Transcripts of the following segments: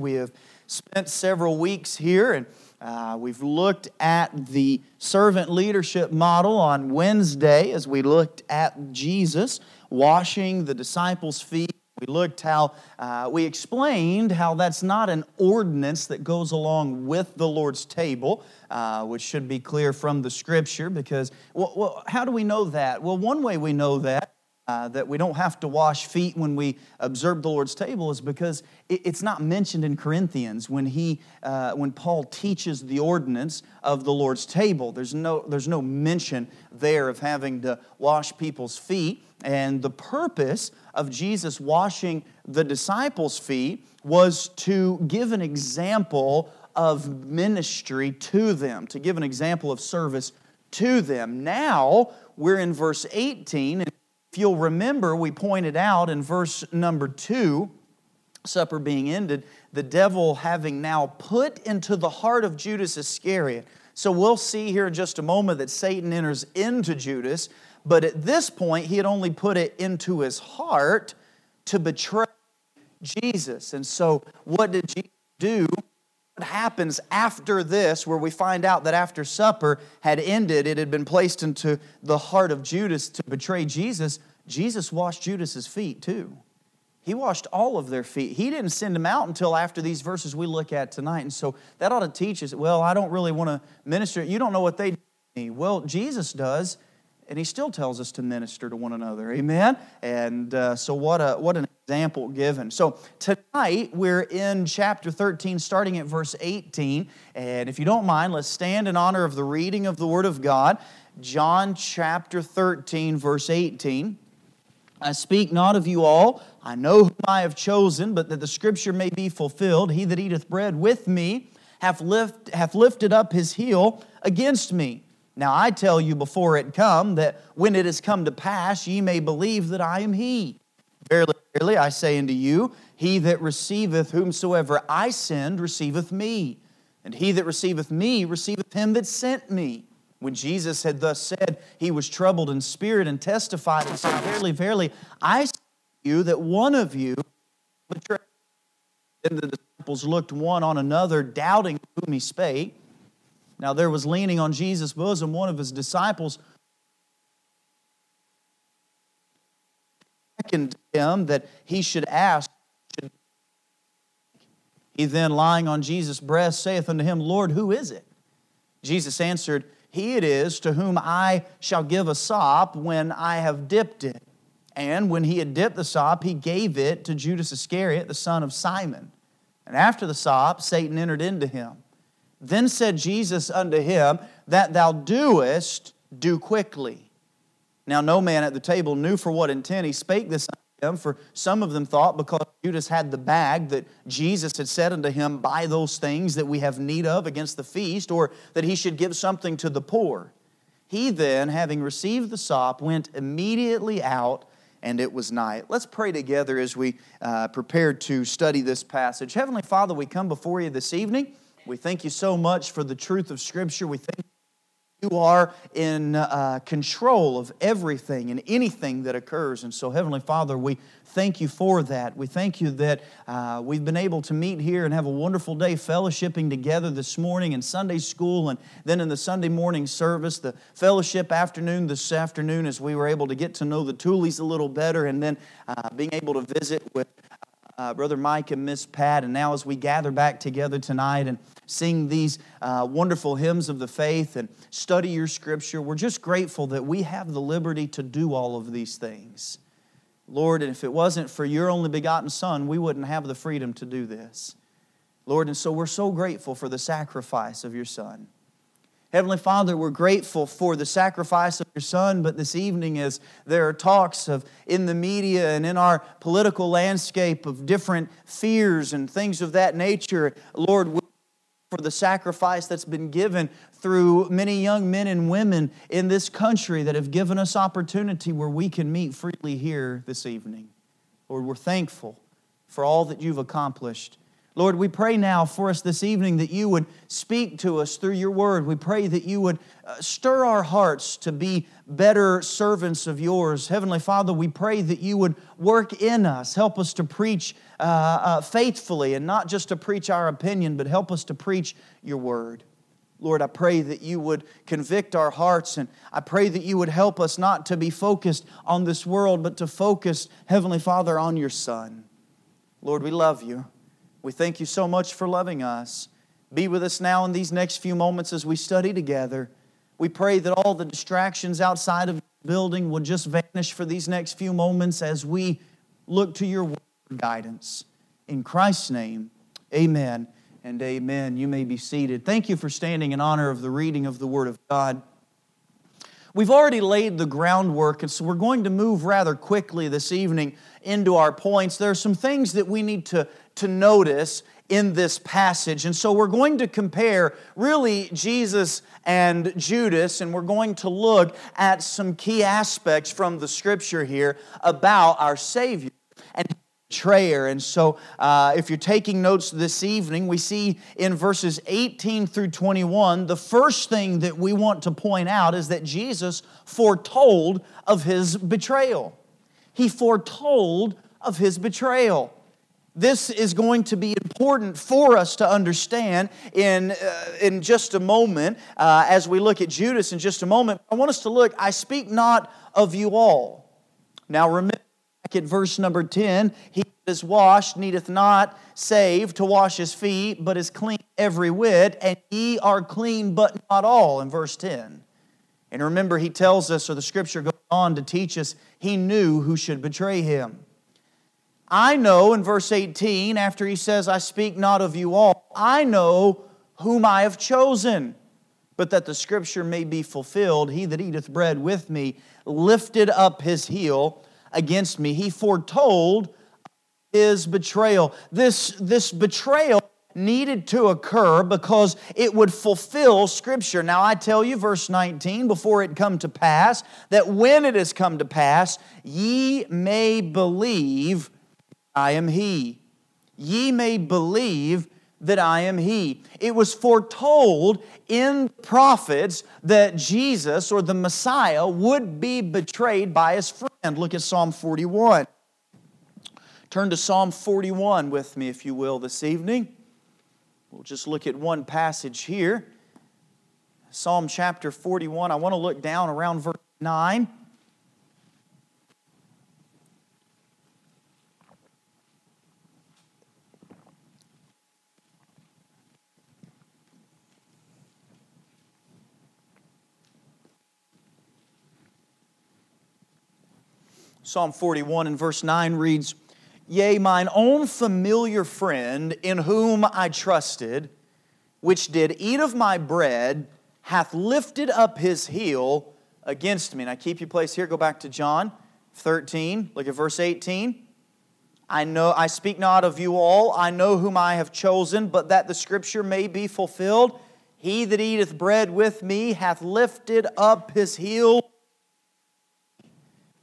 We have spent several weeks here and uh, we've looked at the servant leadership model on Wednesday as we looked at Jesus washing the disciples' feet. We looked how, uh, we explained how that's not an ordinance that goes along with the Lord's table, uh, which should be clear from the scripture because, well, well, how do we know that? Well, one way we know that uh, that we don't have to wash feet when we observe the Lord's table is because it, it's not mentioned in Corinthians when he uh, when Paul teaches the ordinance of the Lord's table. There's no there's no mention there of having to wash people's feet, and the purpose of Jesus washing the disciples' feet was to give an example of ministry to them, to give an example of service to them. Now we're in verse 18 you'll remember, we pointed out in verse number two, supper being ended, the devil having now put into the heart of Judas Iscariot. So we'll see here in just a moment that Satan enters into Judas, but at this point, he had only put it into his heart to betray Jesus. And so, what did Jesus do? Happens after this, where we find out that after supper had ended, it had been placed into the heart of Judas to betray Jesus? Jesus washed Judas's feet too. He washed all of their feet. He didn't send them out until after these verses we look at tonight. And so that ought to teach us, well, I don't really want to minister. You don't know what they do. Well, Jesus does, and he still tells us to minister to one another. Amen? And uh, so what, a, what an example given. So tonight we're in chapter 13, starting at verse 18. And if you don't mind, let's stand in honor of the reading of the Word of God. John chapter 13, verse 18. I speak not of you all. I know whom I have chosen, but that the scripture may be fulfilled. He that eateth bread with me hath, lift, hath lifted up his heel against me. Now I tell you before it come, that when it is come to pass, ye may believe that I am he. Verily, verily, I say unto you, he that receiveth whomsoever I send receiveth me, and he that receiveth me receiveth him that sent me. When Jesus had thus said, he was troubled in spirit and testified and said, Verily, verily, I say to you that one of you betrayed. Then the disciples looked one on another, doubting whom he spake. Now there was leaning on Jesus' bosom one of his disciples beckoned him that he should ask. He then, lying on Jesus' breast, saith unto him, Lord, who is it? Jesus answered, he it is to whom I shall give a sop when I have dipped it. And when he had dipped the sop, he gave it to Judas Iscariot, the son of Simon. And after the sop, Satan entered into him. Then said Jesus unto him, That thou doest, do quickly. Now no man at the table knew for what intent he spake this unto them, for some of them thought because Judas had the bag that Jesus had said unto him, Buy those things that we have need of against the feast, or that he should give something to the poor. He then, having received the sop, went immediately out, and it was night. Let's pray together as we uh, prepare to study this passage. Heavenly Father, we come before you this evening. We thank you so much for the truth of Scripture. We thank you are in uh, control of everything and anything that occurs. And so, Heavenly Father, we thank you for that. We thank you that uh, we've been able to meet here and have a wonderful day fellowshipping together this morning in Sunday school and then in the Sunday morning service, the fellowship afternoon this afternoon, as we were able to get to know the Toolies a little better and then uh, being able to visit with uh, Brother Mike and Miss Pat. And now, as we gather back together tonight and sing these uh, wonderful hymns of the faith and study your scripture, we're just grateful that we have the liberty to do all of these things. Lord, and if it wasn't for your only begotten Son, we wouldn't have the freedom to do this. Lord, and so we're so grateful for the sacrifice of your Son. Heavenly Father, we're grateful for the sacrifice of your Son, but this evening, as there are talks of in the media and in our political landscape of different fears and things of that nature, Lord, for the sacrifice that's been given through many young men and women in this country that have given us opportunity where we can meet freely here this evening. Lord, we're thankful for all that you've accomplished. Lord, we pray now for us this evening that you would speak to us through your word. We pray that you would uh, stir our hearts to be better servants of yours. Heavenly Father, we pray that you would work in us, help us to preach uh, uh, faithfully and not just to preach our opinion, but help us to preach your word. Lord, I pray that you would convict our hearts and I pray that you would help us not to be focused on this world, but to focus, Heavenly Father, on your Son. Lord, we love you. We thank you so much for loving us. Be with us now in these next few moments as we study together. We pray that all the distractions outside of the building will just vanish for these next few moments as we look to your word guidance. In Christ's name, amen and amen. You may be seated. Thank you for standing in honor of the reading of the Word of God. We've already laid the groundwork, and so we're going to move rather quickly this evening into our points. There are some things that we need to to notice in this passage. And so we're going to compare really Jesus and Judas, and we're going to look at some key aspects from the scripture here about our Savior and betrayer. And so, uh, if you're taking notes this evening, we see in verses 18 through 21, the first thing that we want to point out is that Jesus foretold of his betrayal. He foretold of his betrayal this is going to be important for us to understand in, uh, in just a moment uh, as we look at Judas in just a moment. I want us to look, I speak not of you all. Now remember back at verse number 10, he is washed needeth not save to wash his feet, but is clean every whit, and ye are clean, but not all, in verse 10. And remember, he tells us, or the scripture goes on to teach us, he knew who should betray him. I know in verse 18, after he says, I speak not of you all, I know whom I have chosen, but that the scripture may be fulfilled. He that eateth bread with me lifted up his heel against me. He foretold his betrayal. This, this betrayal needed to occur because it would fulfill Scripture. Now, I tell you, verse 19, before it come to pass, that when it has come to pass, ye may believe I am He. Ye may believe that I am He. It was foretold in prophets that Jesus or the Messiah would be betrayed by his friend. Look at Psalm 41. Turn to Psalm 41 with me, if you will, this evening. We'll just look at one passage here. Psalm chapter 41. I want to look down around verse 9. Psalm 41 and verse 9 reads, Yea, mine own familiar friend, in whom I trusted, which did eat of my bread, hath lifted up his heel against me. And I keep you place here. Go back to John 13. Look at verse 18. I know I speak not of you all, I know whom I have chosen, but that the scripture may be fulfilled. He that eateth bread with me hath lifted up his heel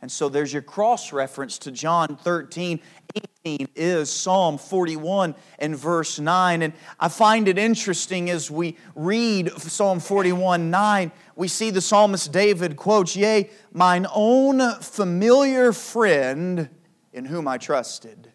and so there's your cross reference to John 13, 18 is Psalm 41 and verse 9. And I find it interesting as we read Psalm 41, 9, we see the psalmist David quotes, Yea, mine own familiar friend in whom I trusted.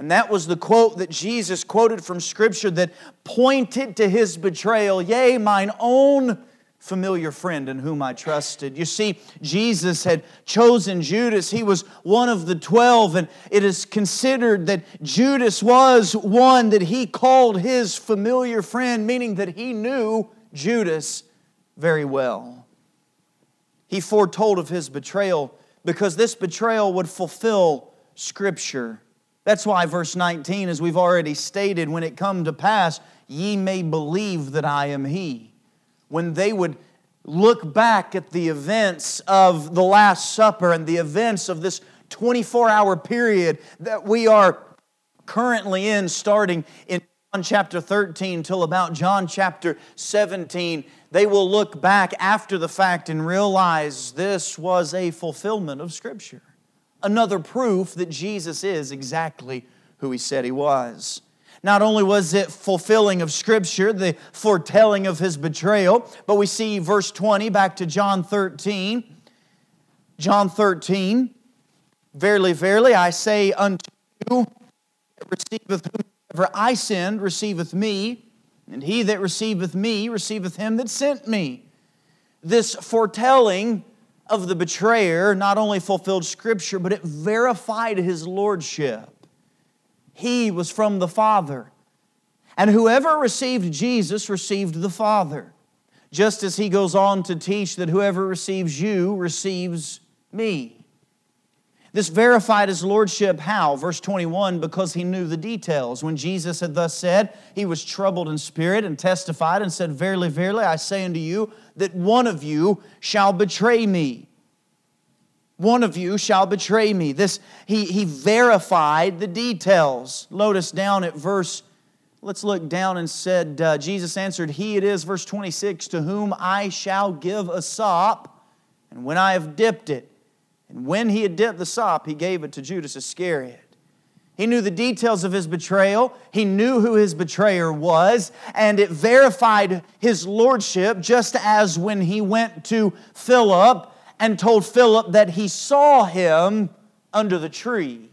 And that was the quote that Jesus quoted from Scripture that pointed to his betrayal. Yea, mine own familiar friend in whom I trusted. You see, Jesus had chosen Judas. He was one of the twelve, and it is considered that Judas was one that he called his familiar friend, meaning that he knew Judas very well. He foretold of his betrayal because this betrayal would fulfill Scripture. That's why verse 19, as we've already stated, when it come to pass, ye may believe that I am he when they would look back at the events of the Last Supper and the events of this 24 hour period that we are currently in, starting in John chapter 13 till about John chapter 17, they will look back after the fact and realize this was a fulfillment of Scripture. Another proof that Jesus is exactly who he said he was. Not only was it fulfilling of Scripture, the foretelling of his betrayal, but we see verse 20 back to John 13. John 13, Verily, verily, I say unto you, receiveth whomever I send, receiveth me, and he that receiveth me, receiveth him that sent me. This foretelling of the betrayer not only fulfilled Scripture, but it verified his lordship. He was from the Father. And whoever received Jesus received the Father. Just as he goes on to teach that whoever receives you receives me. This verified his lordship how? Verse 21 because he knew the details. When Jesus had thus said, he was troubled in spirit and testified and said, Verily, verily, I say unto you that one of you shall betray me. One of you shall betray me. This he, he verified the details. Notice down at verse, let's look down and said, uh, Jesus answered, He it is, verse 26, to whom I shall give a sop, and when I have dipped it, and when he had dipped the sop, he gave it to Judas Iscariot. He knew the details of his betrayal. He knew who his betrayer was, and it verified his lordship, just as when he went to Philip and told Philip that he saw him under the tree.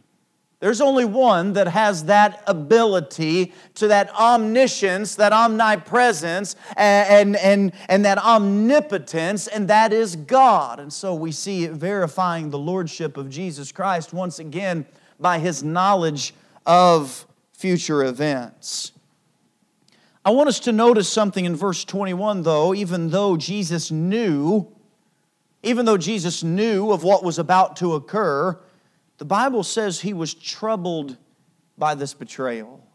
There's only one that has that ability to that omniscience, that omnipresence, and, and, and that omnipotence, and that is God. And so we see it verifying the lordship of Jesus Christ once again by his knowledge of future events. I want us to notice something in verse 21, though, even though Jesus knew, even though Jesus knew of what was about to occur, the Bible says he was troubled by this betrayal.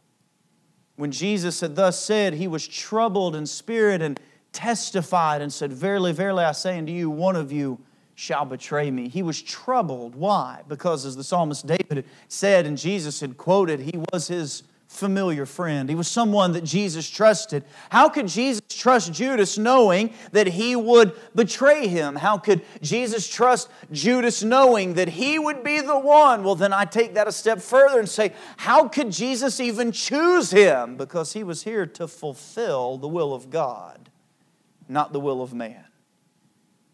When Jesus had thus said, he was troubled in spirit and testified and said, Verily, verily, I say unto you, one of you shall betray me. He was troubled. Why? Because, as the psalmist David said and Jesus had quoted, he was his familiar friend. He was someone that Jesus trusted. How could Jesus trust Judas knowing that he would betray him? How could Jesus trust Judas knowing that he would be the one? Well, then I take that a step further and say, how could Jesus even choose him? Because he was here to fulfill the will of God, not the will of man.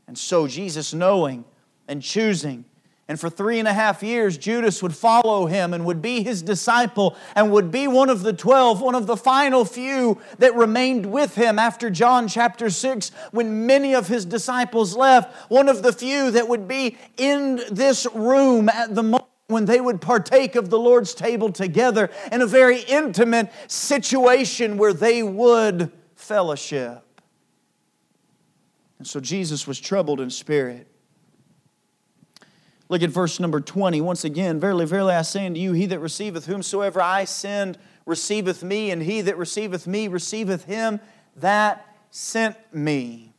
And so, Jesus knowing and choosing and for three and a half years, Judas would follow him and would be his disciple and would be one of the twelve, one of the final few that remained with him after John chapter 6, when many of his disciples left. One of the few that would be in this room at the moment when they would partake of the Lord's table together in a very intimate situation where they would fellowship. And so Jesus was troubled in spirit. Look at verse number 20. Once again, verily, verily, I say unto you, he that receiveth whomsoever I send receiveth me, and he that receiveth me receiveth him that sent me.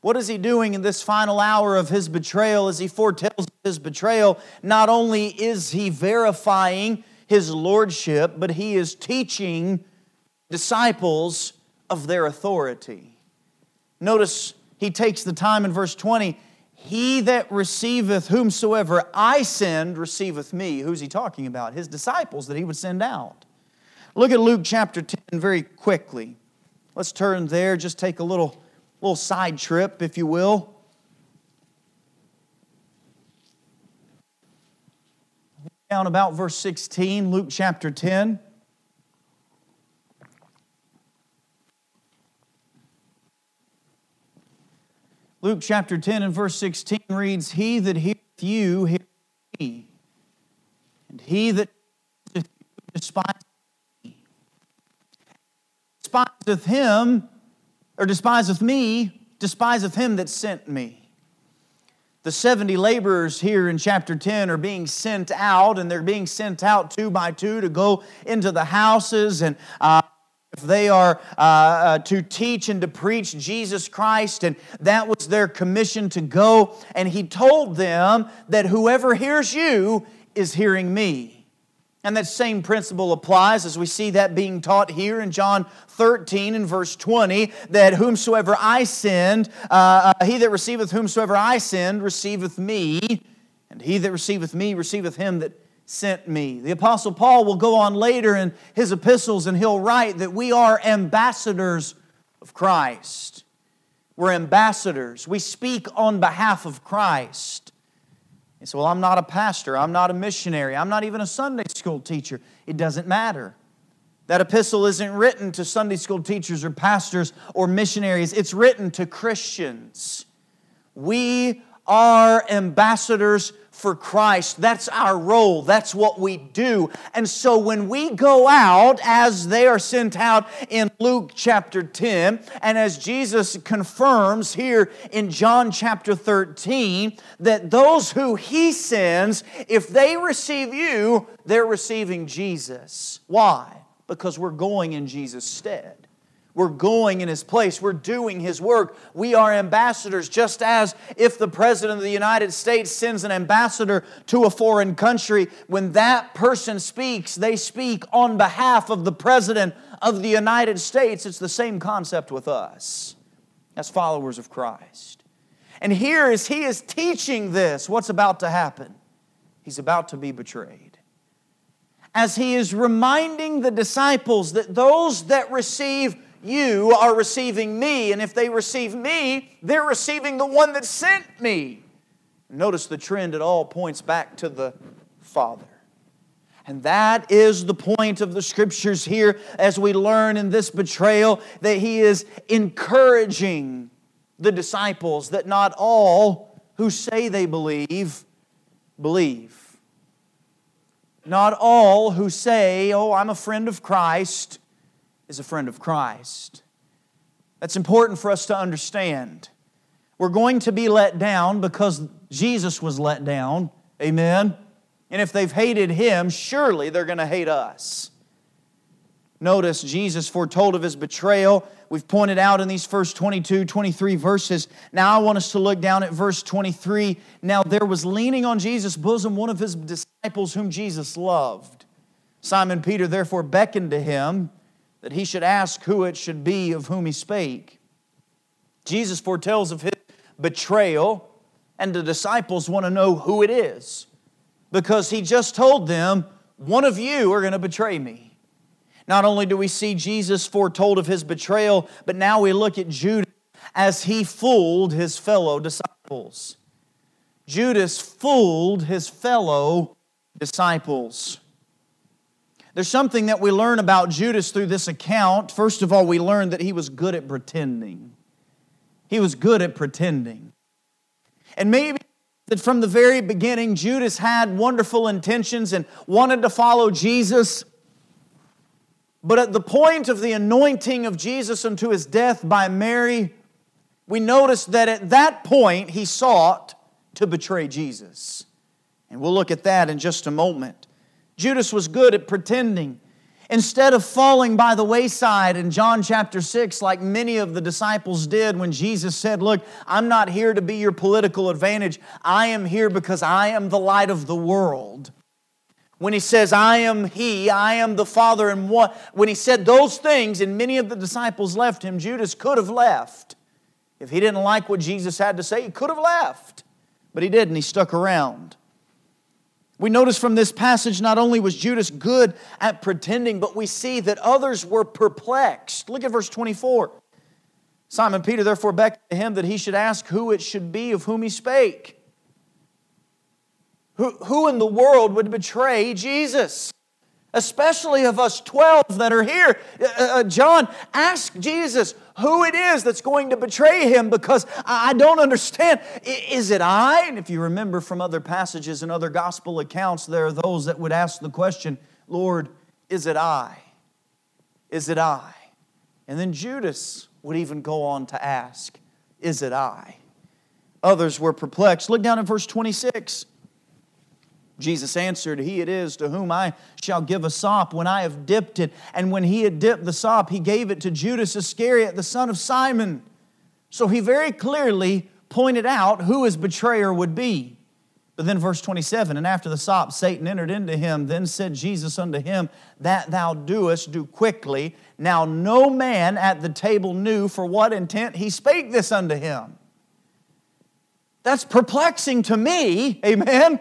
What is he doing in this final hour of his betrayal as he foretells his betrayal? Not only is he verifying his lordship, but he is teaching disciples of their authority. Notice he takes the time in verse 20 he that receiveth whomsoever I send receiveth me. Who's he talking about? His disciples that he would send out. Look at Luke chapter 10 very quickly. Let's turn there, just take a little, little side trip, if you will. Down about verse 16, Luke chapter 10. Luke chapter 10 and verse 16 reads, He that heareth you heareth me, and he that despiseth me despiseth him, or despiseth me, despiseth him that sent me. The 70 laborers here in chapter 10 are being sent out, and they're being sent out two by two to go into the houses and uh, if they are uh, uh, to teach and to preach Jesus Christ, and that was their commission to go. And he told them that whoever hears you is hearing me. And that same principle applies as we see that being taught here in John 13 and verse 20 that whomsoever I send, uh, uh, he that receiveth whomsoever I send receiveth me, and he that receiveth me receiveth him that sent me. The Apostle Paul will go on later in his epistles and he'll write that we are ambassadors of Christ. We're ambassadors. We speak on behalf of Christ. And so, well, I'm not a pastor. I'm not a missionary. I'm not even a Sunday school teacher. It doesn't matter. That epistle isn't written to Sunday school teachers or pastors or missionaries, it's written to Christians. We are ambassadors for Christ. That's our role. That's what we do. And so when we go out, as they are sent out in Luke chapter 10, and as Jesus confirms here in John chapter 13, that those who he sends, if they receive you, they're receiving Jesus. Why? Because we're going in Jesus' stead. We're going in His place. We're doing His work. We are ambassadors, just as if the President of the United States sends an ambassador to a foreign country, when that person speaks, they speak on behalf of the President of the United States. It's the same concept with us as followers of Christ. And here, as He is teaching this, what's about to happen? He's about to be betrayed as he is reminding the disciples that those that receive you are receiving me, and if they receive me, they're receiving the one that sent me. Notice the trend, it all points back to the Father. And that is the point of the scriptures here as we learn in this betrayal that he is encouraging the disciples that not all who say they believe, believe. Not all who say, Oh, I'm a friend of Christ, is a friend of Christ. That's important for us to understand. We're going to be let down because Jesus was let down. Amen. And if they've hated him, surely they're going to hate us. Notice Jesus foretold of his betrayal. We've pointed out in these first 22, 23 verses. Now I want us to look down at verse 23. Now there was leaning on Jesus' bosom one of his disciples whom Jesus loved. Simon Peter therefore beckoned to him that he should ask who it should be of whom he spake. Jesus foretells of his betrayal, and the disciples want to know who it is because he just told them, One of you are going to betray me. Not only do we see Jesus foretold of his betrayal, but now we look at Judas as he fooled his fellow disciples. Judas fooled his fellow disciples. There's something that we learn about Judas through this account. First of all, we learn that he was good at pretending. He was good at pretending. And maybe that from the very beginning, Judas had wonderful intentions and wanted to follow Jesus. But at the point of the anointing of Jesus unto his death by Mary, we notice that at that point he sought to betray Jesus. And we'll look at that in just a moment. Judas was good at pretending. Instead of falling by the wayside in John chapter 6, like many of the disciples did when Jesus said, Look, I'm not here to be your political advantage. I am here because I am the light of the world. When he says, I am he, I am the Father, and what, when he said those things, and many of the disciples left him, Judas could have left. If he didn't like what Jesus had to say, he could have left. But he didn't, he stuck around. We notice from this passage not only was Judas good at pretending, but we see that others were perplexed. Look at verse 24. Simon Peter therefore beckoned to him that he should ask who it should be of whom he spake. Who, who in the world would betray Jesus? especially of us 12 that are here. Uh, uh, John, ask Jesus who it is that's going to betray him because I don't understand. Is it I? And if you remember from other passages and other gospel accounts, there are those that would ask the question, Lord, is it I? Is it I? And then Judas would even go on to ask, Is it I? Others were perplexed. Look down at verse 26. Jesus answered, He it is to whom I shall give a sop when I have dipped it. And when he had dipped the sop, he gave it to Judas Iscariot, the son of Simon. So he very clearly pointed out who his betrayer would be. But then, verse 27 And after the sop, Satan entered into him. Then said Jesus unto him, That thou doest, do quickly. Now no man at the table knew for what intent he spake this unto him. That's perplexing to me, amen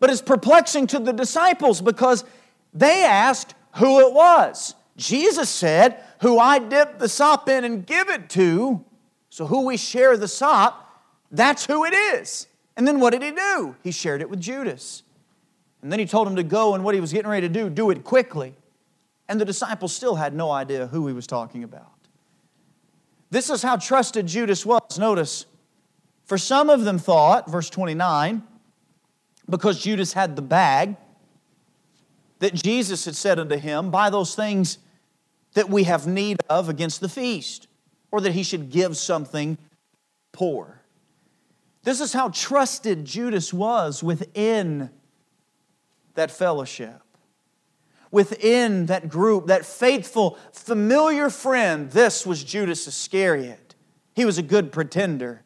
But it's perplexing to the disciples because they asked who it was. Jesus said, Who I dip the sop in and give it to. So, who we share the sop, that's who it is. And then what did he do? He shared it with Judas. And then he told him to go and what he was getting ready to do, do it quickly. And the disciples still had no idea who he was talking about. This is how trusted Judas was. Notice, for some of them thought, verse 29, because Judas had the bag, that Jesus had said unto him, Buy those things that we have need of against the feast, or that he should give something poor. This is how trusted Judas was within that fellowship, within that group, that faithful, familiar friend. This was Judas Iscariot. He was a good pretender.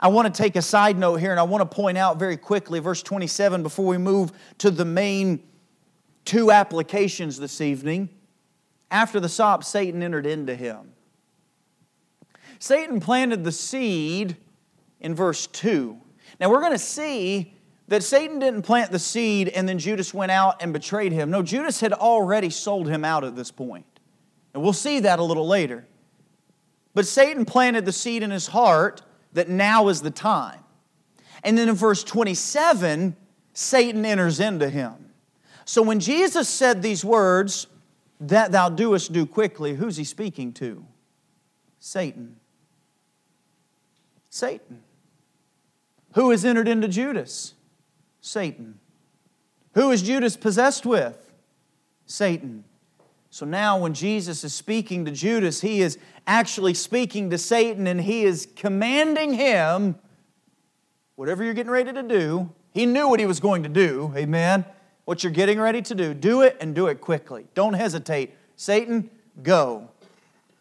I want to take a side note here and I want to point out very quickly, verse 27, before we move to the main two applications this evening. After the sop, Satan entered into him. Satan planted the seed in verse 2. Now we're going to see that Satan didn't plant the seed and then Judas went out and betrayed him. No, Judas had already sold him out at this point. And we'll see that a little later. But Satan planted the seed in his heart that now is the time. And then in verse 27, Satan enters into him. So when Jesus said these words, that thou doest do quickly, who's he speaking to? Satan. Satan. Who has entered into Judas? Satan. Who is Judas possessed with? Satan. So now, when Jesus is speaking to Judas, he is actually speaking to Satan and he is commanding him, whatever you're getting ready to do, he knew what he was going to do, amen. What you're getting ready to do, do it and do it quickly. Don't hesitate. Satan, go.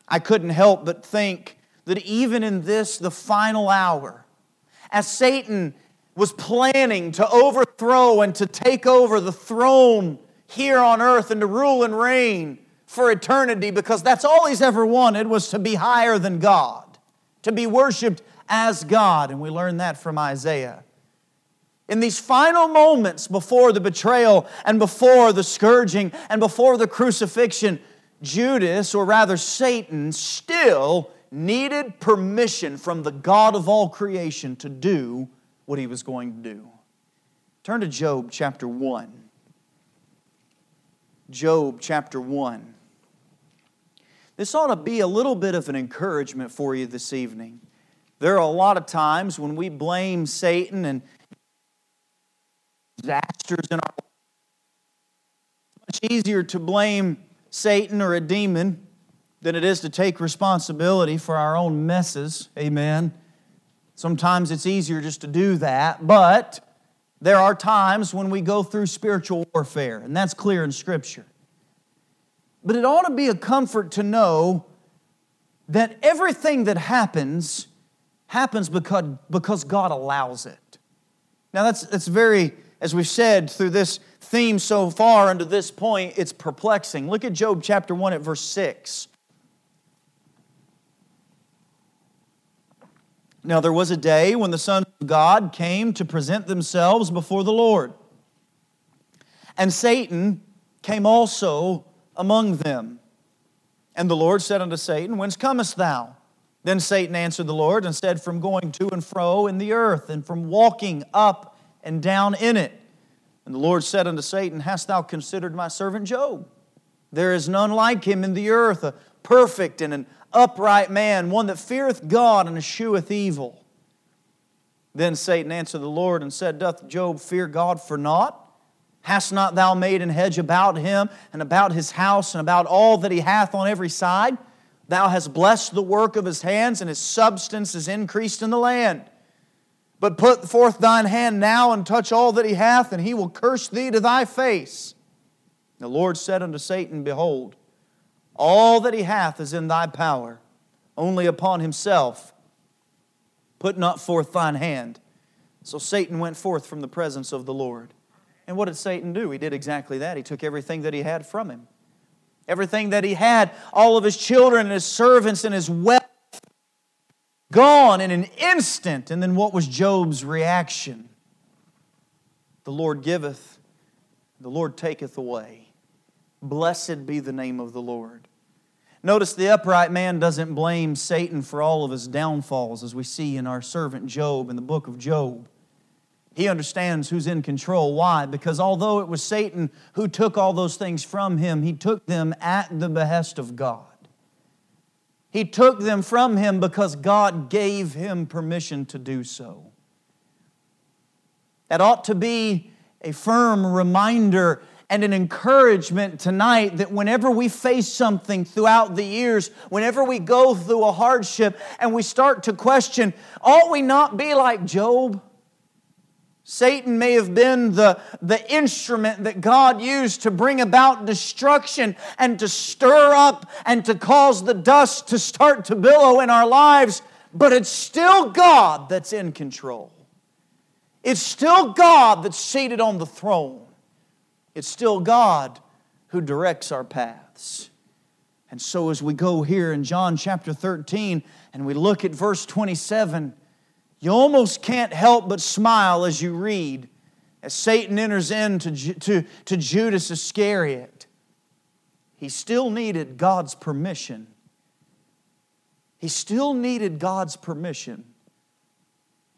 I couldn't help but think that even in this, the final hour, as Satan was planning to overthrow and to take over the throne here on earth and to rule and reign for eternity because that's all he's ever wanted was to be higher than God, to be worshiped as God. And we learn that from Isaiah. In these final moments before the betrayal and before the scourging and before the crucifixion, Judas, or rather Satan, still needed permission from the God of all creation to do what he was going to do. Turn to Job chapter 1. Job chapter 1. This ought to be a little bit of an encouragement for you this evening. There are a lot of times when we blame Satan and disasters in our life. It's much easier to blame Satan or a demon than it is to take responsibility for our own messes. Amen. Sometimes it's easier just to do that, but there are times when we go through spiritual warfare, and that's clear in Scripture. But it ought to be a comfort to know that everything that happens happens because, because God allows it. Now, that's, that's very, as we've said through this theme so far unto this point, it's perplexing. Look at Job chapter 1 at verse 6. Now, there was a day when the sons of God came to present themselves before the Lord. And Satan came also among them. And the Lord said unto Satan, Whence comest thou? Then Satan answered the Lord and said, From going to and fro in the earth, and from walking up and down in it. And the Lord said unto Satan, Hast thou considered my servant Job? There is none like him in the earth, a perfect and an upright man, one that feareth God and escheweth evil. Then Satan answered the Lord and said, Doth Job fear God for naught? Hast not thou made an hedge about him and about his house and about all that he hath on every side? Thou hast blessed the work of his hands, and his substance is increased in the land. But put forth thine hand now and touch all that he hath, and he will curse thee to thy face. The Lord said unto Satan, Behold, all that he hath is in thy power, only upon himself put not forth thine hand. So Satan went forth from the presence of the Lord. And what did Satan do? He did exactly that. He took everything that he had from him. Everything that he had, all of his children and his servants and his wealth, gone in an instant. And then what was Job's reaction? The Lord giveth, the Lord taketh away. Blessed be the name of the Lord. Notice the upright man doesn't blame Satan for all of his downfalls, as we see in our servant Job in the book of Job. He understands who's in control. Why? Because although it was Satan who took all those things from him, he took them at the behest of God. He took them from him because God gave him permission to do so. That ought to be a firm reminder and an encouragement tonight that whenever we face something throughout the years, whenever we go through a hardship and we start to question, ought we not be like Job? Satan may have been the, the instrument that God used to bring about destruction and to stir up and to cause the dust to start to billow in our lives, but it's still God that's in control. It's still God that's seated on the throne. It's still God who directs our paths. And so, as we go here in John chapter 13 and we look at verse 27, you almost can't help but smile as you read as Satan enters into to, to Judas Iscariot. He still needed God's permission. He still needed God's permission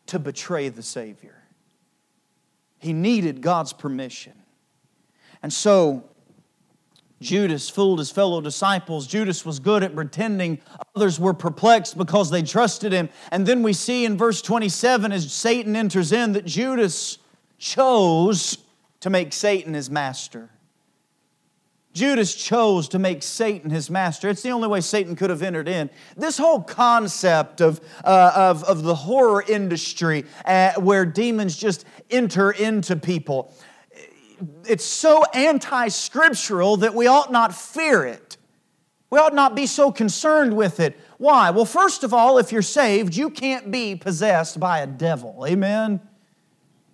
to betray the Savior. He needed God's permission. And so, Judas fooled his fellow disciples. Judas was good at pretending. Others were perplexed because they trusted him. And then we see in verse 27 as Satan enters in that Judas chose to make Satan his master. Judas chose to make Satan his master. It's the only way Satan could have entered in. This whole concept of, uh, of, of the horror industry uh, where demons just enter into people it's so anti scriptural that we ought not fear it. We ought not be so concerned with it. Why? Well, first of all, if you're saved, you can't be possessed by a devil. Amen?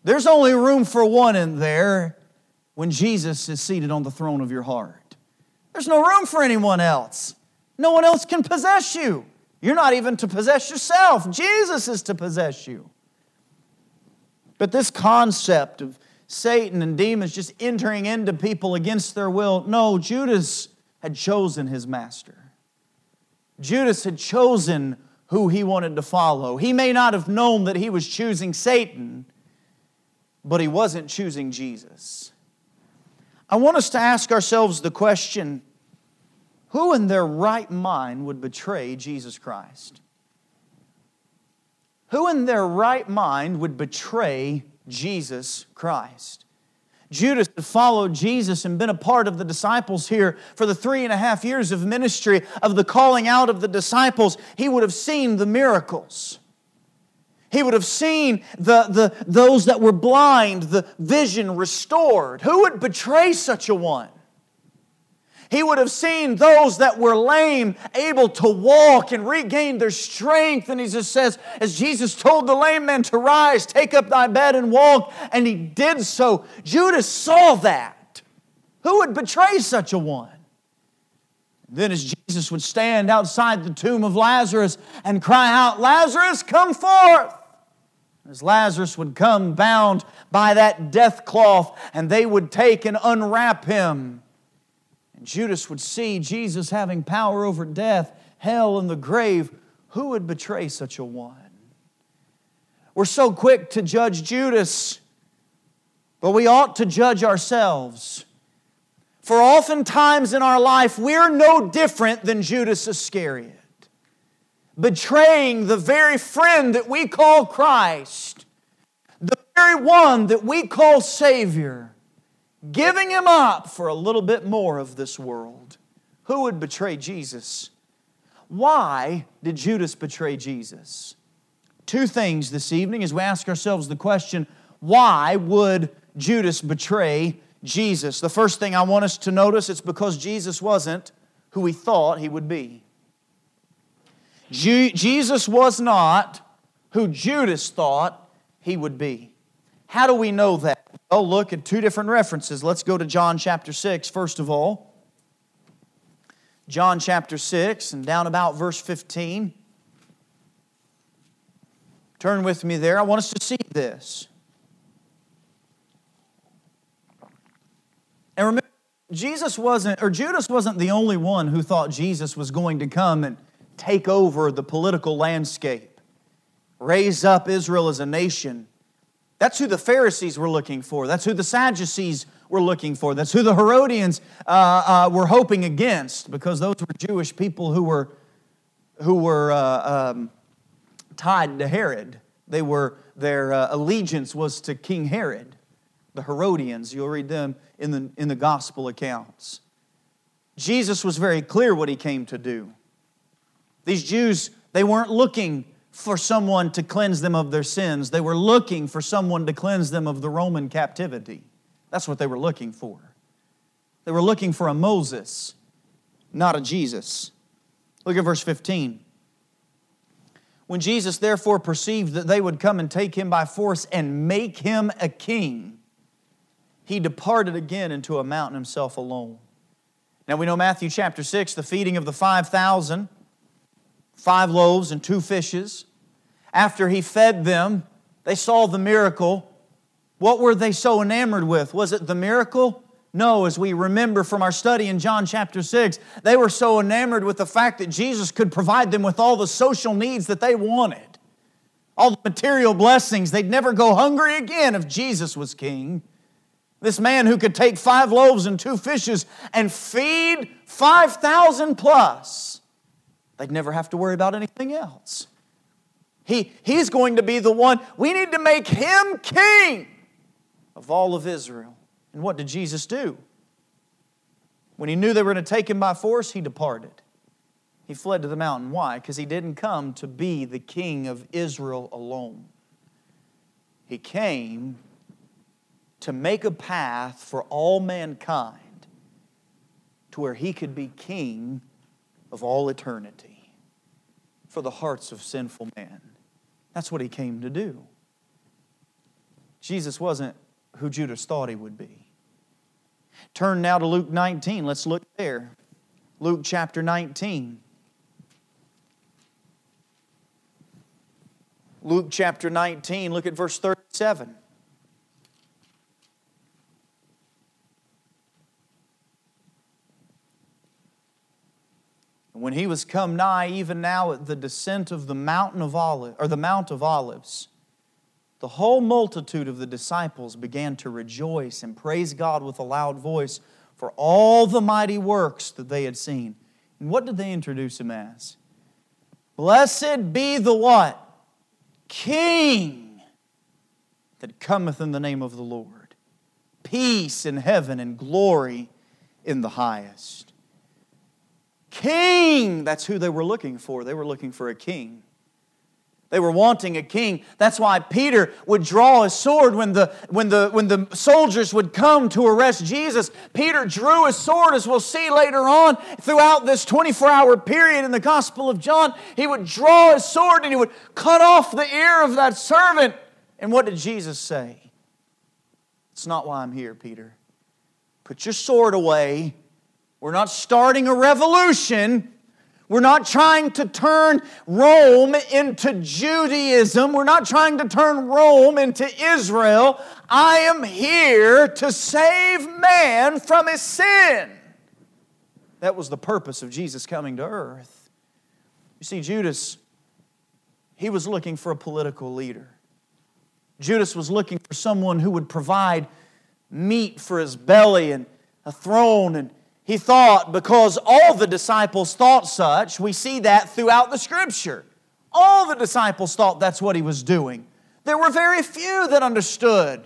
There's only room for one in there when Jesus is seated on the throne of your heart. There's no room for anyone else. No one else can possess you. You're not even to possess yourself, Jesus is to possess you. But this concept of Satan and demons just entering into people against their will. No, Judas had chosen his master. Judas had chosen who he wanted to follow. He may not have known that he was choosing Satan, but he wasn't choosing Jesus. I want us to ask ourselves the question who in their right mind would betray Jesus Christ? Who in their right mind would betray Jesus Christ. Judas had followed Jesus and been a part of the disciples here for the three and a half years of ministry, of the calling out of the disciples. He would have seen the miracles. He would have seen the, the, those that were blind, the vision restored. Who would betray such a one? He would have seen those that were lame able to walk and regain their strength. And he just says, as Jesus told the lame man to rise, take up thy bed and walk, and he did so. Judas saw that. Who would betray such a one? Then, as Jesus would stand outside the tomb of Lazarus and cry out, Lazarus, come forth! As Lazarus would come bound by that death cloth, and they would take and unwrap him and Judas would see Jesus having power over death, hell, and the grave. Who would betray such a one? We're so quick to judge Judas, but we ought to judge ourselves. For oftentimes in our life, we're no different than Judas Iscariot, betraying the very friend that we call Christ, the very one that we call Savior giving him up for a little bit more of this world. Who would betray Jesus? Why did Judas betray Jesus? Two things this evening as we ask ourselves the question why would Judas betray Jesus? The first thing I want us to notice it's because Jesus wasn't who he thought he would be. Jesus was not who Judas thought he would be. How do we know that? Well, look at two different references. Let's go to John chapter 6, first of all. John chapter 6, and down about verse 15. Turn with me there. I want us to see this. And remember, Jesus wasn't, or Judas wasn't the only one who thought Jesus was going to come and take over the political landscape, raise up Israel as a nation. That's who the Pharisees were looking for. That's who the Sadducees were looking for. That's who the Herodians uh, uh, were hoping against, because those were Jewish people who were, who were uh, um, tied to Herod. They were, their uh, allegiance was to King Herod the Herodians. You'll read them in the, in the gospel accounts. Jesus was very clear what he came to do. These Jews, they weren't looking for someone to cleanse them of their sins, they were looking for someone to cleanse them of the Roman captivity. That's what they were looking for. They were looking for a Moses, not a Jesus. Look at verse 15. When Jesus therefore perceived that they would come and take him by force and make him a king, he departed again into a mountain himself alone. Now we know Matthew chapter 6, the feeding of the 5,000, five loaves and two fishes. After he fed them, they saw the miracle. What were they so enamored with? Was it the miracle? No, as we remember from our study in John chapter 6, they were so enamored with the fact that Jesus could provide them with all the social needs that they wanted, all the material blessings. They'd never go hungry again if Jesus was king. This man who could take five loaves and two fishes and feed 5,000 plus. They'd never have to worry about anything else. He, he's going to be the one, we need to make him king of all of Israel. And what did Jesus do? When he knew they were going to take him by force, he departed. He fled to the mountain. Why? Because he didn't come to be the king of Israel alone. He came to make a path for all mankind to where he could be king of all eternity for the hearts of sinful men. That's what he came to do. Jesus wasn't who Judas thought he would be. Turn now to Luke 19. Let's look there. Luke chapter 19. Luke chapter 19, look at verse 37. When he was come nigh, even now at the descent of the mountain of Olives, or the Mount of Olives, the whole multitude of the disciples began to rejoice and praise God with a loud voice for all the mighty works that they had seen. And what did they introduce him as? Blessed be the what? King that cometh in the name of the Lord. Peace in heaven and glory in the highest. King! That's who they were looking for. They were looking for a king. They were wanting a king. That's why Peter would draw his sword when the, when, the, when the soldiers would come to arrest Jesus. Peter drew his sword, as we'll see later on throughout this 24 hour period in the Gospel of John. He would draw his sword and he would cut off the ear of that servant. And what did Jesus say? It's not why I'm here, Peter. Put your sword away we're not starting a revolution. We're not trying to turn Rome into Judaism. We're not trying to turn Rome into Israel. I am here to save man from his sin. That was the purpose of Jesus coming to earth. You see, Judas, he was looking for a political leader. Judas was looking for someone who would provide meat for his belly and a throne and he thought, because all the disciples thought such, we see that throughout the scripture. All the disciples thought that's what he was doing. There were very few that understood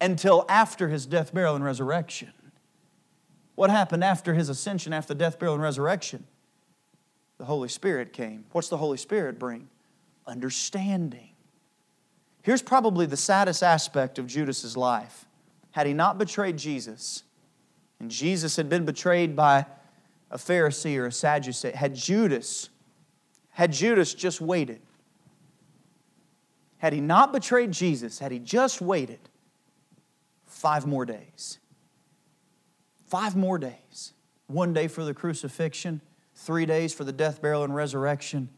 until after his death, burial, and resurrection. What happened after his ascension, after death, burial, and resurrection? The Holy Spirit came. What's the Holy Spirit bring? Understanding. Here's probably the saddest aspect of Judas's life. Had he not betrayed Jesus, and Jesus had been betrayed by a Pharisee or a Sadducee. Had Judas, had Judas just waited, had he not betrayed Jesus, had he just waited five more days, five more days, one day for the crucifixion, three days for the death, burial, and resurrection,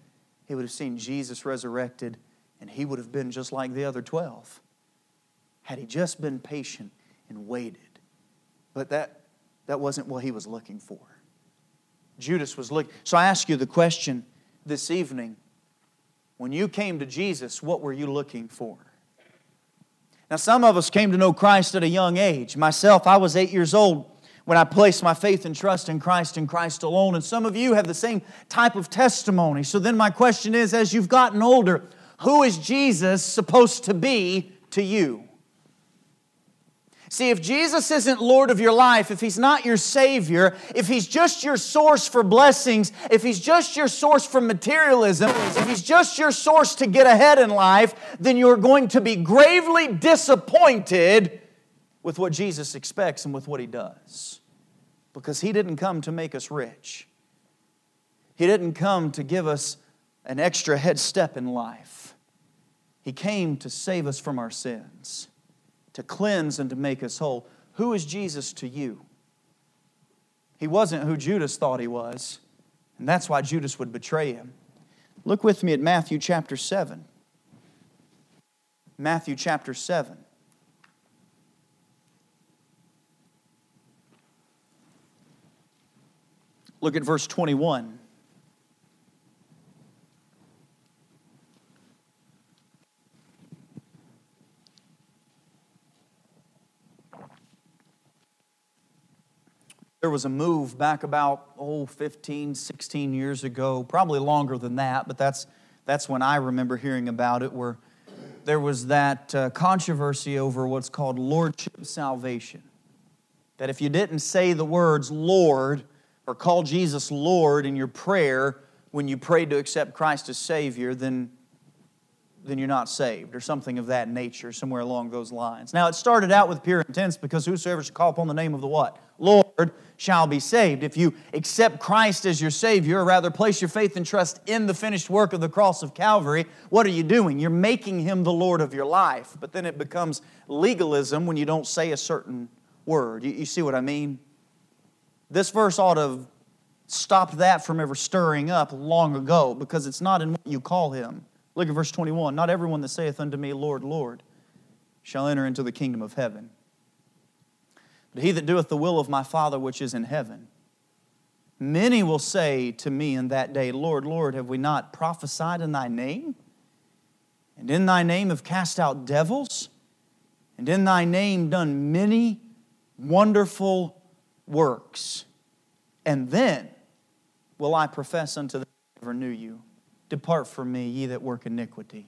he would have seen Jesus resurrected and he would have been just like the other 12 had he just been patient and waited. But that That wasn't what he was looking for. Judas was looking. So I ask you the question this evening when you came to Jesus, what were you looking for? Now, some of us came to know Christ at a young age. Myself, I was eight years old when I placed my faith and trust in Christ and Christ alone. And some of you have the same type of testimony. So then, my question is as you've gotten older, who is Jesus supposed to be to you? See, if Jesus isn't Lord of your life, if He's not your Savior, if He's just your source for blessings, if He's just your source for materialism, if He's just your source to get ahead in life, then you're going to be gravely disappointed with what Jesus expects and with what He does. Because He didn't come to make us rich, He didn't come to give us an extra head step in life. He came to save us from our sins to cleanse and to make us whole. Who is Jesus to you? He wasn't who Judas thought he was, and that's why Judas would betray him. Look with me at Matthew chapter 7. Matthew chapter 7. Look at verse 21. There was a move back about, oh, 15, 16 years ago, probably longer than that, but that's, that's when I remember hearing about it, where there was that uh, controversy over what's called lordship salvation. That if you didn't say the words Lord or call Jesus Lord in your prayer when you prayed to accept Christ as Savior, then then you're not saved, or something of that nature, somewhere along those lines. Now, it started out with pure intent because whosoever shall call upon the name of the what? Lord shall be saved. If you accept Christ as your Savior, or rather place your faith and trust in the finished work of the cross of Calvary, what are you doing? You're making Him the Lord of your life. But then it becomes legalism when you don't say a certain word. You, you see what I mean? This verse ought to stopped that from ever stirring up long ago because it's not in what you call Him. Look at verse 21. Not everyone that saith unto me, Lord, Lord, shall enter into the kingdom of heaven, but he that doeth the will of my Father which is in heaven. Many will say to me in that day, Lord, Lord, have we not prophesied in thy name? And in thy name have cast out devils? And in thy name done many wonderful works? And then will I profess unto them, I never knew you. Depart from me, ye that work iniquity.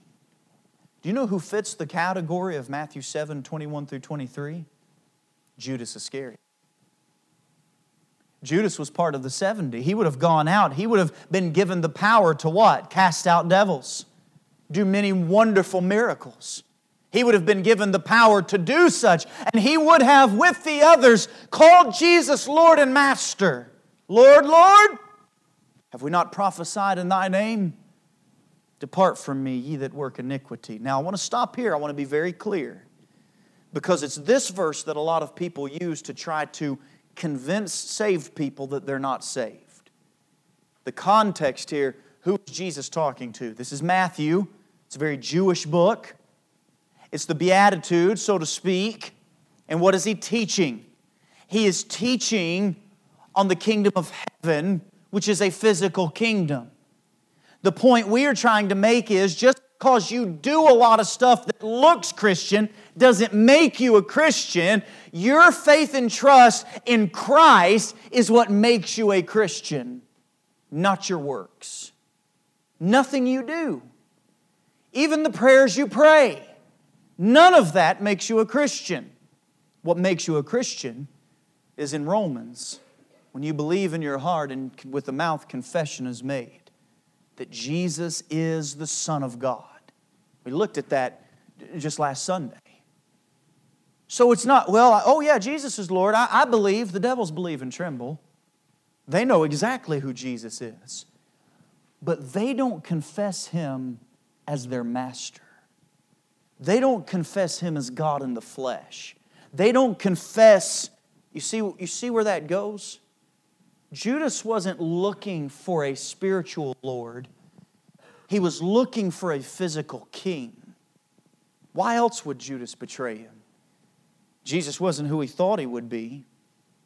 Do you know who fits the category of Matthew 7 21 through 23? Judas Iscariot. Judas was part of the 70. He would have gone out. He would have been given the power to what? Cast out devils, do many wonderful miracles. He would have been given the power to do such, and he would have, with the others, called Jesus Lord and Master. Lord, Lord, have we not prophesied in thy name? Depart from me, ye that work iniquity. Now, I want to stop here. I want to be very clear because it's this verse that a lot of people use to try to convince saved people that they're not saved. The context here who is Jesus talking to? This is Matthew, it's a very Jewish book. It's the Beatitudes, so to speak. And what is he teaching? He is teaching on the kingdom of heaven, which is a physical kingdom. The point we are trying to make is just because you do a lot of stuff that looks Christian doesn't make you a Christian. Your faith and trust in Christ is what makes you a Christian, not your works. Nothing you do. Even the prayers you pray. None of that makes you a Christian. What makes you a Christian is in Romans when you believe in your heart and with the mouth confession is made that Jesus is the Son of God. We looked at that just last Sunday. So it's not, well, oh yeah, Jesus is Lord. I, I believe. The devils believe and tremble. They know exactly who Jesus is. But they don't confess him as their master. They don't confess him as God in the flesh. They don't confess, you see, you see where that goes? Judas wasn't looking for a spiritual Lord, he was looking for a physical king. Why else would Judas betray him? Jesus wasn't who he thought he would be.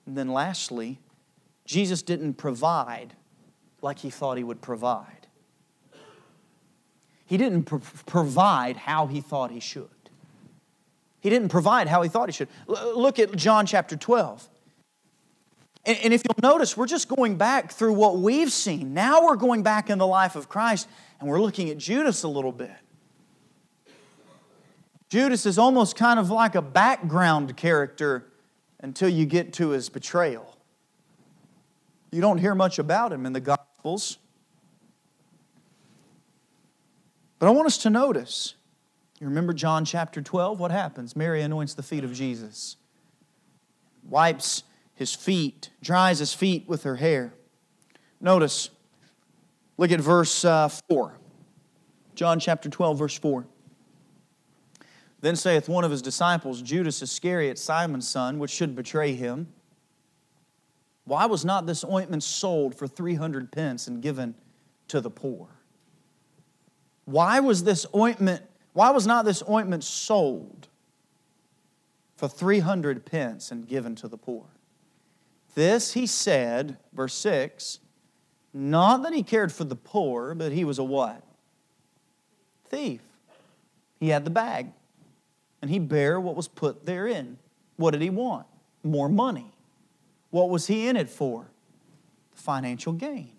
And then lastly, Jesus didn't provide like he thought he would provide. He didn't pro- provide how he thought he should. He didn't provide how he thought he should. L- look at John chapter 12. And, and if you'll notice, we're just going back through what we've seen. Now we're going back in the life of Christ and we're looking at Judas a little bit. Judas is almost kind of like a background character until you get to his betrayal. You don't hear much about him in the Gospels. But I want us to notice. You remember John chapter 12? What happens? Mary anoints the feet of Jesus, wipes his feet, dries his feet with her hair. Notice, look at verse uh, 4. John chapter 12, verse 4. Then saith one of his disciples, Judas Iscariot, Simon's son, which should betray him. Why was not this ointment sold for 300 pence and given to the poor? Why was this ointment, why was not this ointment sold for 300 pence and given to the poor? This he said, verse 6, not that he cared for the poor, but he was a what? Thief. He had the bag, and he bare what was put therein. What did he want? More money. What was he in it for? Financial gain.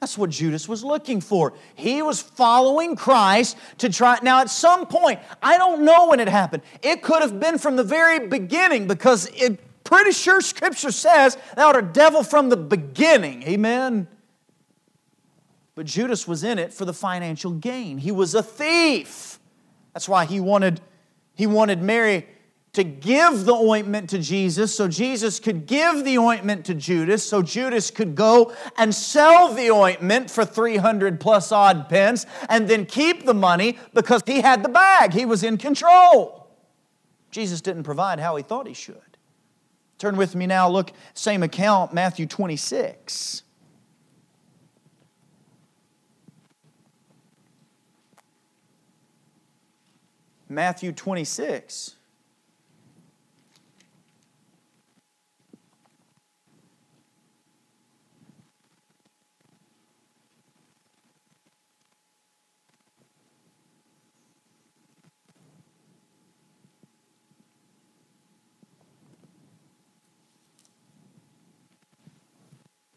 That's what Judas was looking for. He was following Christ to try. Now, at some point, I don't know when it happened. It could have been from the very beginning because it pretty sure Scripture says thou art a devil from the beginning. Amen. But Judas was in it for the financial gain. He was a thief. That's why he wanted, he wanted Mary to give the ointment to Jesus so Jesus could give the ointment to Judas so Judas could go and sell the ointment for 300 plus odd pence and then keep the money because he had the bag. He was in control. Jesus didn't provide how he thought he should. Turn with me now, look, same account, Matthew 26. Matthew 26.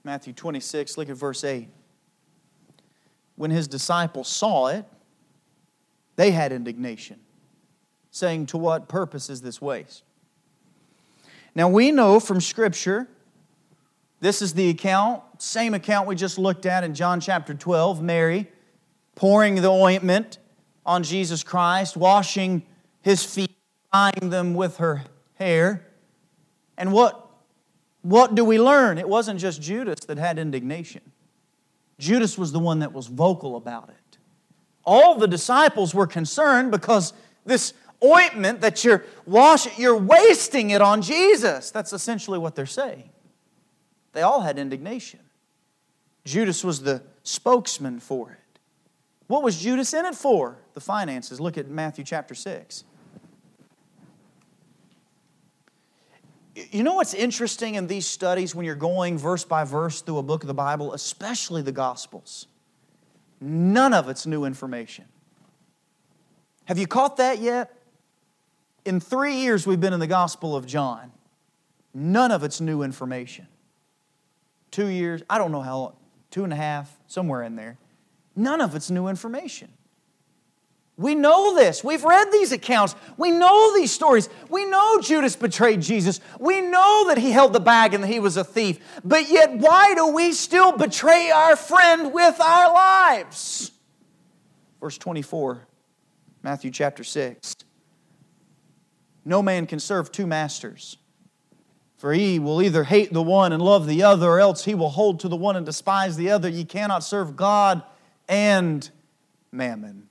Matthew 26, look at verse 8. When his disciples saw it, they had indignation, saying, To what purpose is this waste? Now we know from Scripture, this is the account, same account we just looked at in John chapter 12, Mary pouring the ointment on Jesus Christ, washing his feet, drying them with her hair. And what what do we learn? It wasn't just Judas that had indignation. Judas was the one that was vocal about it. All the disciples were concerned because this ointment that you're washing, you're wasting it on Jesus. That's essentially what they're saying. They all had indignation. Judas was the spokesman for it. What was Judas in it for? The finances. Look at Matthew chapter 6. You know what's interesting in these studies when you're going verse by verse through a book of the Bible, especially the Gospels? None of it's new information. Have you caught that yet? In three years we've been in the Gospel of John, none of it's new information. Two years, I don't know how long, two and a half, somewhere in there. None of it's new information. We know this. We've read these accounts. We know these stories. We know Judas betrayed Jesus. We know that he held the bag and that he was a thief. But yet, why do we still betray our friend with our lives? Verse 24, Matthew chapter 6. No man can serve two masters. For he will either hate the one and love the other, or else he will hold to the one and despise the other. Ye cannot serve God and mammon.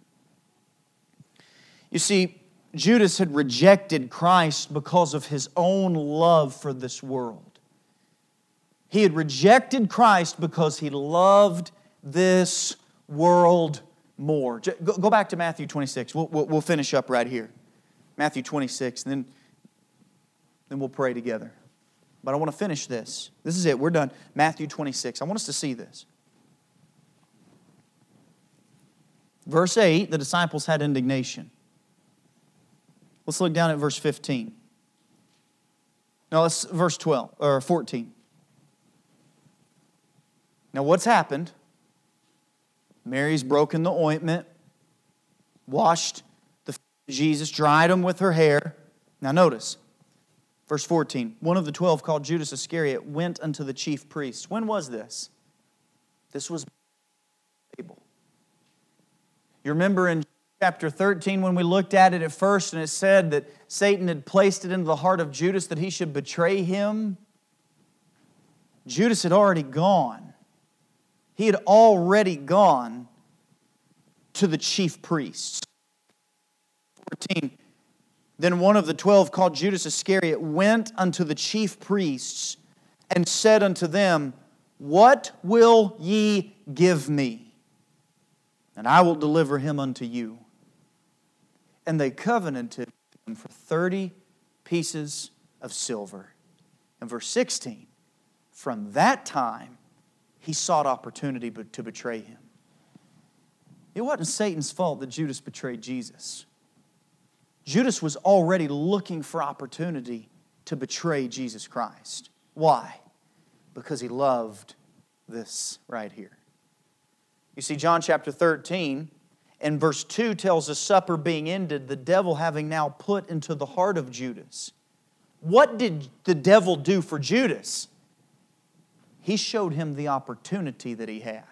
You see, Judas had rejected Christ because of his own love for this world. He had rejected Christ because he loved this world more. Go back to Matthew 26. We'll, we'll finish up right here. Matthew 26, and then, then we'll pray together. But I want to finish this. This is it. We're done. Matthew 26. I want us to see this. Verse 8, the disciples had indignation. Let's look down at verse 15. Now let's verse 12 or 14. Now, what's happened? Mary's broken the ointment, washed the Jesus, dried them with her hair. Now, notice, verse 14. One of the twelve, called Judas Iscariot, went unto the chief priests. When was this? This was Abel. You remember in chapter 13 when we looked at it at first and it said that Satan had placed it into the heart of Judas that he should betray him? Judas had already gone. He had already gone to the chief priests. 14. Then one of the twelve, called Judas Iscariot, went unto the chief priests and said unto them, What will ye give me? And I will deliver him unto you. And they covenanted him for 30 pieces of silver. And verse 16, from that time, he sought opportunity to betray him. It wasn't Satan's fault that Judas betrayed Jesus. Judas was already looking for opportunity to betray Jesus Christ. Why? Because he loved this right here. You see, John chapter 13 and verse 2 tells us supper being ended, the devil having now put into the heart of Judas. What did the devil do for Judas? he showed him the opportunity that he had.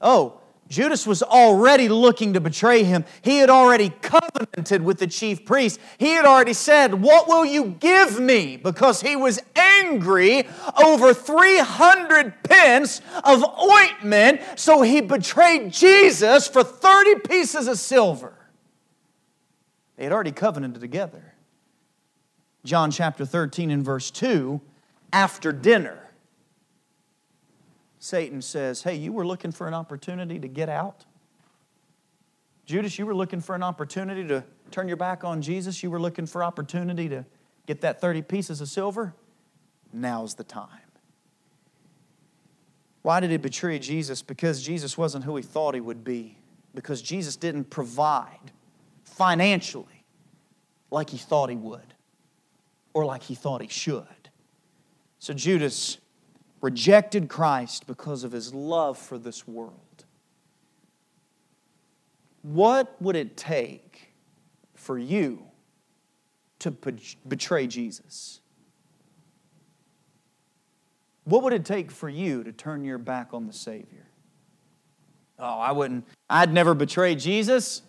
Oh, Judas was already looking to betray him. He had already covenanted with the chief priest. He had already said, What will you give me? Because he was angry over 300 pence of ointment, so he betrayed Jesus for 30 pieces of silver. They had already covenanted together. John chapter 13 and verse 2 after dinner. Satan says, Hey, you were looking for an opportunity to get out? Judas, you were looking for an opportunity to turn your back on Jesus? You were looking for opportunity to get that 30 pieces of silver? Now's the time. Why did he betray Jesus? Because Jesus wasn't who he thought he would be. Because Jesus didn't provide financially like he thought he would or like he thought he should. So Judas rejected Christ because of his love for this world. What would it take for you to betray Jesus? What would it take for you to turn your back on the Savior? Oh, I wouldn't, I'd never betray Jesus.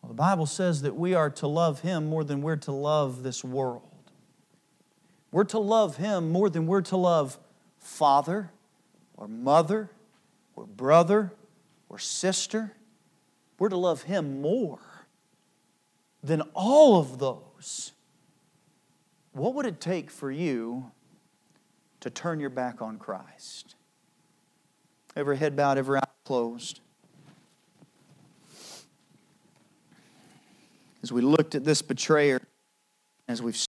Well, the Bible says that we are to love Him more than we're to love this world. We're to love Him more than we're to love father or mother or brother or sister. We're to love Him more than all of those. What would it take for you to turn your back on Christ? Every head bowed, every eye closed. As we looked at this betrayer, as we've